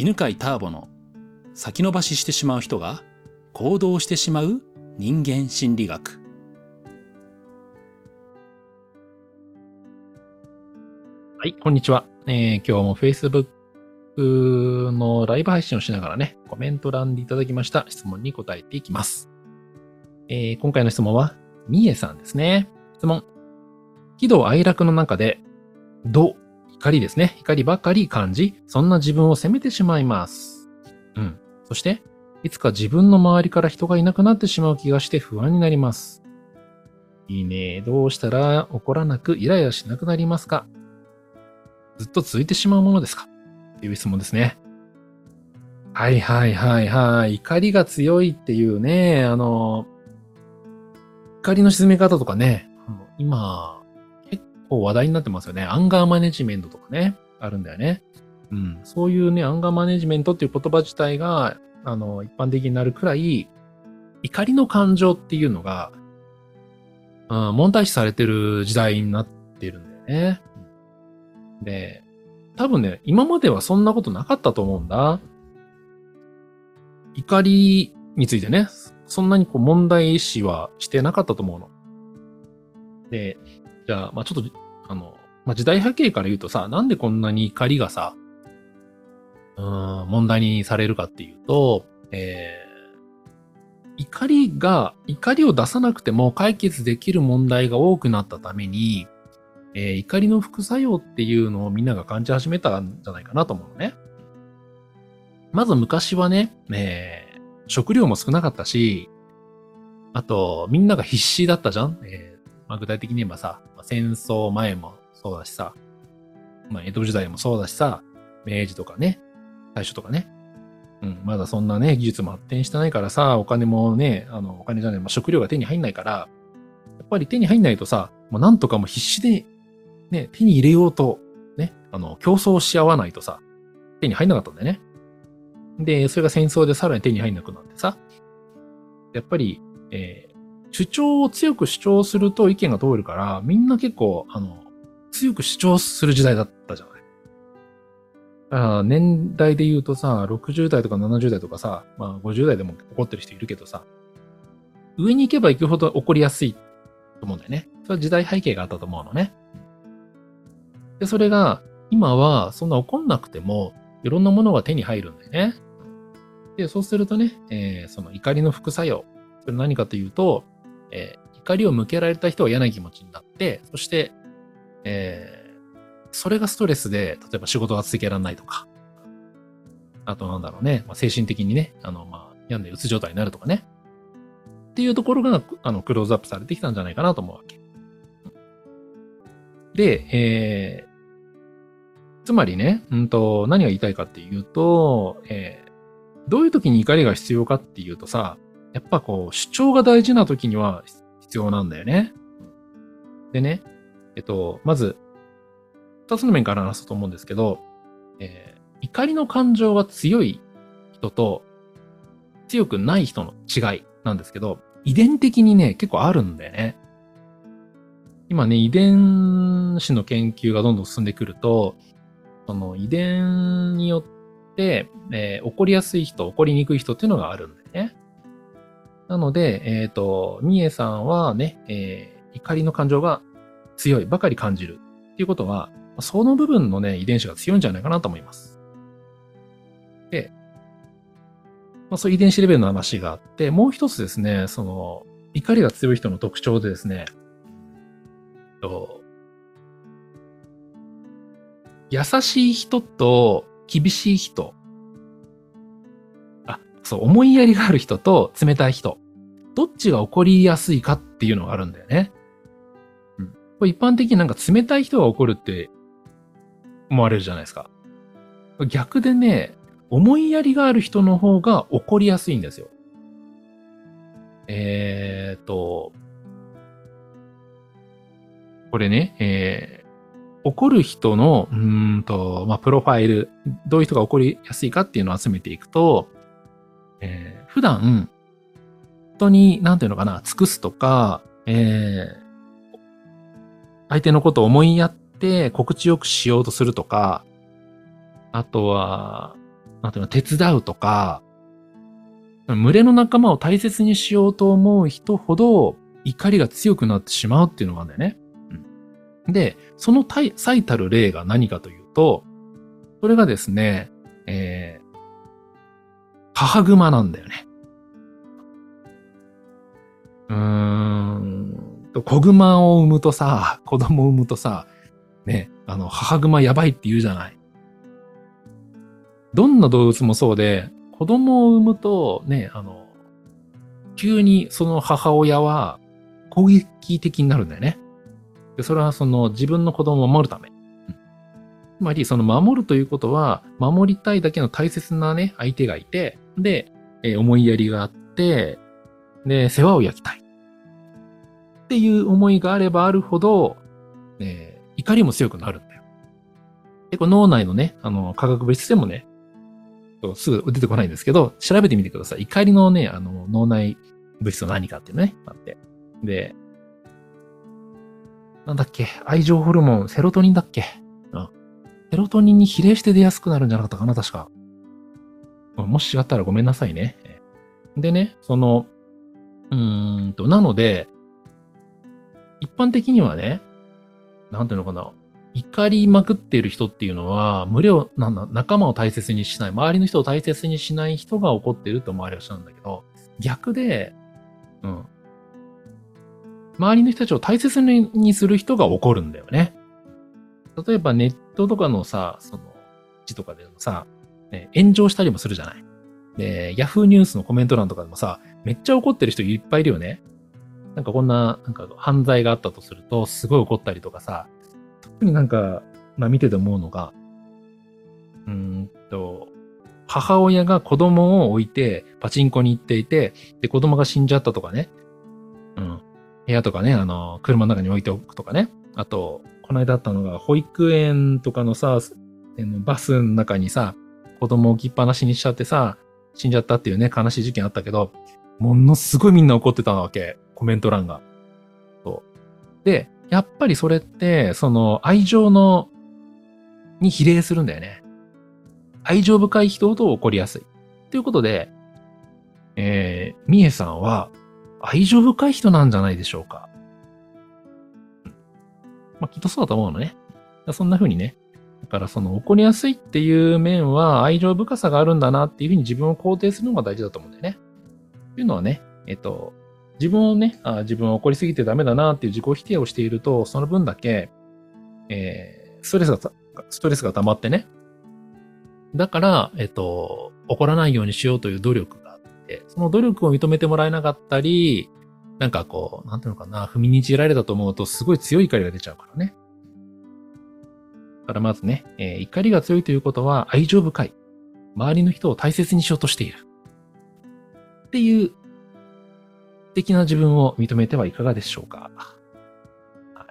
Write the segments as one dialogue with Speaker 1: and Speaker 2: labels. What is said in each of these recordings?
Speaker 1: 犬飼ターボの先延ばししてしまう人が行動してしまう人間心理学
Speaker 2: はい、こんにちは。えー今日も Facebook のライブ配信をしながらね、コメント欄でいただきました質問に答えていきます。えー今回の質問は、みえさんですね。質問。喜怒哀楽の中で、怒、怒りですね。怒りばかり感じ、そんな自分を責めてしまいます。うん。そして、いつか自分の周りから人がいなくなってしまう気がして不安になります。いいね。どうしたら怒らなくイライラしなくなりますか？ずっと続いてしまうものですか？っていう質問ですね。はいはいはいはい。怒りが強いっていうね、あの、怒りの沈め方とかね、今、結構話題になってますよね。アンガーマネジメントとかね、あるんだよね。うん。そういうね、アンガーマネジメントっていう言葉自体が、あの、一般的になるくらい、怒りの感情っていうのが、うん、問題視されてる時代になってるんだよね。で、多分ね、今まではそんなことなかったと思うんだ。怒りについてね、そんなにこう問題視はしてなかったと思うの。で、じゃあ、まあちょっと、あの、まあ時代背景から言うとさ、なんでこんなに怒りがさ、うーん、問題にされるかっていうと、えー、怒りが、怒りを出さなくても解決できる問題が多くなったために、えー怒りの副作用っていうのをみんなが感じ始めたんじゃないかなと思うのね。まず昔はね、えー食料も少なかったし、あと、みんなが必死だったじゃん、えまあ、具体的に言えばさ、戦争前もそうだしさ、まあ、江戸時代もそうだしさ、明治とかね、大正とかね。うん、まだそんなね、技術も発展してないからさ、お金もね、あの、お金じゃない、まあ、食料が手に入んないから、やっぱり手に入んないとさ、もうなんとかも必死でね、手に入れようと、ね、あの、競争し合わないとさ、手に入んなかったんだよね。で、それが戦争でさらに手に入んなくなってさ、やっぱり、え主張を強く主張すると意見が通るから、みんな結構、あの、強く主張する時代だったじゃない。だから年代で言うとさ、60代とか70代とかさ、まあ50代でも怒ってる人いるけどさ、上に行けば行くほど怒りやすいと思うんだよね。それは時代背景があったと思うのね。で、それが、今はそんな怒んなくても、いろんなものが手に入るんだよね。で、そうするとね、えーその怒りの副作用。それ何かというと、えー怒りを向けられた人は嫌な気持ちになって、そして、えーそれがストレスで、例えば仕事が続けられないとか、あとなんだろうね、まあ、精神的にね、あの、まあ、病んでうつ状態になるとかね。っていうところが、あの、クローズアップされてきたんじゃないかなと思うわけ。で、えーつまりね、うんと、何が言いたいかっていうと、えーどういう時に怒りが必要かっていうとさ、やっぱこう、主張が大事な時には必要なんだよね。でね、えっと、まず、二つの面から話そうと思うんですけど、えー怒りの感情が強い人と強くない人の違いなんですけど、遺伝的にね、結構あるんだよね。今ね、遺伝子の研究がどんどん進んでくると、その遺伝によって、えー怒りやすい人、怒りにくい人っていうのがあるんだ。なので、えっ、と、みえさんはね、えー怒りの感情が強いばかり感じるっていうことは、その部分のね、遺伝子が強いんじゃないかなと思います。で、まあ、そういう遺伝子レベルの話があって、もう一つですね、その、怒りが強い人の特徴でですね、と優しい人と厳しい人。あ、そう、思いやりがある人と冷たい人。どっちが怒りやすいかっていうのがあるんだよね。うん。これ一般的になんか冷たい人が怒るって思われるじゃないですか。逆でね、思いやりがある人の方が怒りやすいんですよ。えーっと、これね、えー怒る人の、うーんと、まあ、プロファイル、どういう人が怒りやすいかっていうのを集めていくと、えー普段、人に、なんていうのかな、尽くすとか、えー相手のことを思いやって心地よくしようとするとか、あとは、なんていうの、手伝うとか、群れの仲間を大切にしようと思う人ほど怒りが強くなってしまうっていうのがあるんだよね。うん、で、その最たる例が何かというと、それがですね、えー、母熊なんだよね。うーん、子熊を産むとさ、子供を産むとさ、ね、あの、母熊やばいって言うじゃない。どんな動物もそうで、子供を産むと、ね、あの、急にその母親は攻撃的になるんだよね。で、それはその自分の子供を守るため。つまり、その守るということは、守りたいだけの大切なね、相手がいて、で、えー、思いやりがあって、で、世話を焼きたい。っていう思いがあればあるほど、え、怒りも強くなるんだよ。結構脳内のね、あの、化学物質でもね、すぐ出てこないんですけど、調べてみてください。怒りのね、あの、脳内物質は何かっていうのね、あって。で、なんだっけ、愛情ホルモン、セロトニンだっけ？うん。セロトニンに比例して出やすくなるんじゃなかったかな、確か。もし違ったらごめんなさいね。でね、その、うーんと、なので、一般的にはね、なんていうのかな、怒りまくっている人っていうのは、群れを、なんだ、仲間を大切にしない、周りの人を大切にしない人が怒ってると思われる人なんだけど、逆で、うん。周りの人たちを大切にする人が怒るんだよね。例えばネットとかのさ、その、字とかでもさ、ね、炎上したりもするじゃない。で、ヤフーニュースのコメント欄とかでもさ、めっちゃ怒ってる人いっぱいいるよね。なんかこんな、なんか犯罪があったとすると、すごい怒ったりとかさ、特になんか、まあ見てて思うのが、うんと、母親が子供を置いてパチンコに行っていて、で、子供が死んじゃったとかね。うん。部屋とかね、あの、車の中に置いておくとかね。あと、この間あったのが、保育園とかのさ、バスの中にさ、子供置きっぱなしにしちゃってさ、死んじゃったっていうね、悲しい事件あったけど、ものすごいみんな怒ってたわけ。コメント欄が。そう。で、やっぱりそれって、その愛情の、に比例するんだよね。愛情深い人ほど起こりやすい。ということで、えー、みえさんは愛情深い人なんじゃないでしょうか。まあ、きっとそうだと思うのね。そんな風にね。だからその怒りやすいっていう面は愛情深さがあるんだなっていう風に自分を肯定するのが大事だと思うんだよね。というのはね、えっと、自分をね、あ自分は怒りすぎてダメだなっていう自己否定をしていると、その分だけ、えー、ストレスが、ストレスが溜まってね。だから、えっと、怒らないようにしようという努力があって、その努力を認めてもらえなかったり、なんかこう、なんていうのかな、踏みにじられたと思うと、すごい強い怒りが出ちゃうからね。だからまずね、えー、怒りが強いということは愛情深い。周りの人を大切にしようとしている。っていう的な自分を認めてはいかがでしょうか？は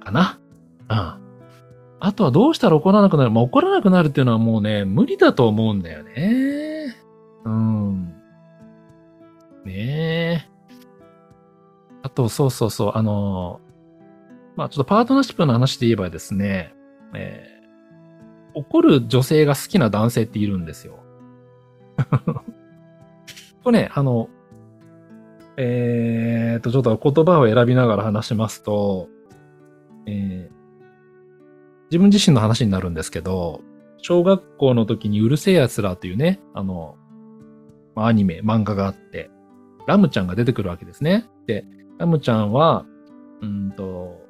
Speaker 2: い、かな？うん。あとはどうしたら怒らなくなる？まあ、怒らなくなるっていうのはもうね、無理だと思うんだよね。うん。ねえ。あと、そうそうそう、あの、まあちょっとパートナーシップの話で言えばですね、えー、怒る女性が好きな男性っているんですよ。これね、あの、えー、と、ちょっと言葉を選びながら話しますと、えー、自分自身の話になるんですけど、小学校の時にうるせえ奴らというね、あの、アニメ、漫画があって、ラムちゃんが出てくるわけですね。で、ラムちゃんは、うんと、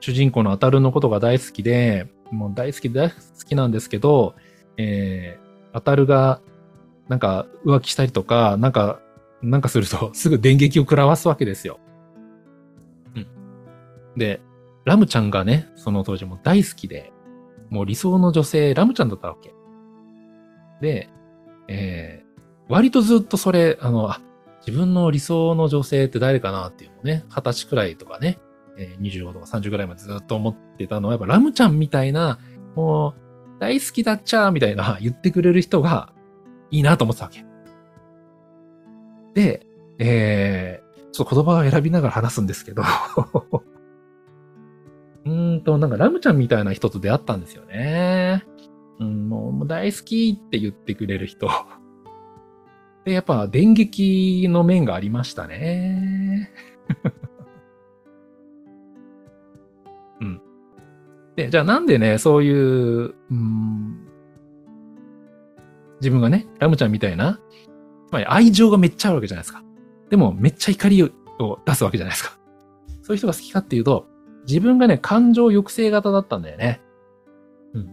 Speaker 2: 主人公のアタルのことが大好きで、もう大好き大好きなんですけど、えー、アタルがなんか浮気したりとか、なんか、なんかすると すぐ電撃を食らわすわけですよ。うん。で、ラムちゃんがね、その当時も大好きで、もう理想の女性、ラムちゃんだったわけ。で、えー、割とずっとそれ、あの、あ、自分の理想の女性って誰かなっていうのをね、二十歳くらいとかね、えー、25とか30くらいまでずっと思ってたのは、やっぱラムちゃんみたいな、もう、大好きだっちゃーみたいな言ってくれる人がいいなと思ってたわけ。で、えー、ちょっと言葉を選びながら話すんですけど うんと、なんかラムちゃんみたいな人と出会ったんですよね。うん、もうもう大好きって言ってくれる人。で、やっぱ電撃の面がありましたね。うん。で、じゃあなんでね、そういう、うん、自分がね、ラムちゃんみたいな、つまり愛情がめっちゃあるわけじゃないですか。でもめっちゃ怒りを出すわけじゃないですか。そういう人が好きかっていうと、自分がね、感情抑制型だったんだよね。うん。やっ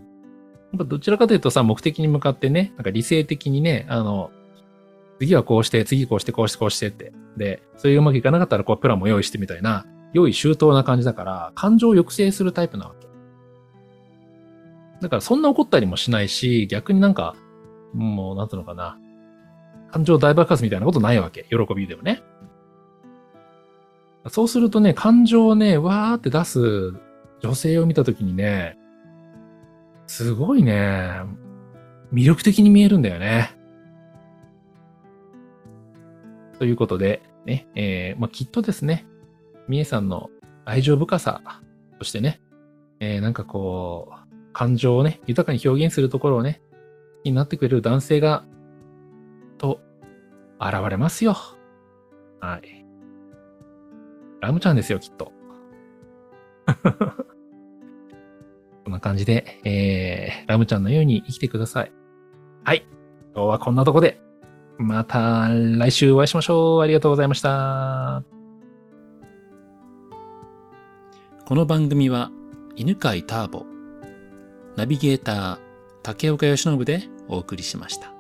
Speaker 2: ぱどちらかというとさ、目的に向かってね、なんか理性的にね、あの、次はこうして、次こうして、こうして、こうしてって。で、それがうまくいかなかったら、こう、プランも用意してみたいな、用意周到な感じだから、感情を抑制するタイプなわけ。だから、そんな怒ったりもしないし、逆になんか、もう、なんていうのかな。感情大爆発みたいなことないわけ。喜びでもね。そうするとね、感情をね、わーって出す女性を見たときにね、すごいね、魅力的に見えるんだよね。ということで、ね、えーまあ、きっとですね、みえさんの愛情深さ、そしてね、えーなんかこう、感情をね、豊かに表現するところをね、になってくれる男性が、と、現れますよ。はい。ラムちゃんですよ、きっと。こんな感じで、えー、ラムちゃんのように生きてください。はい。今日はこんなとこで。また来週お会いしましょう。ありがとうございました。
Speaker 1: この番組は犬飼ターボ、ナビゲーター竹岡由伸でお送りしました。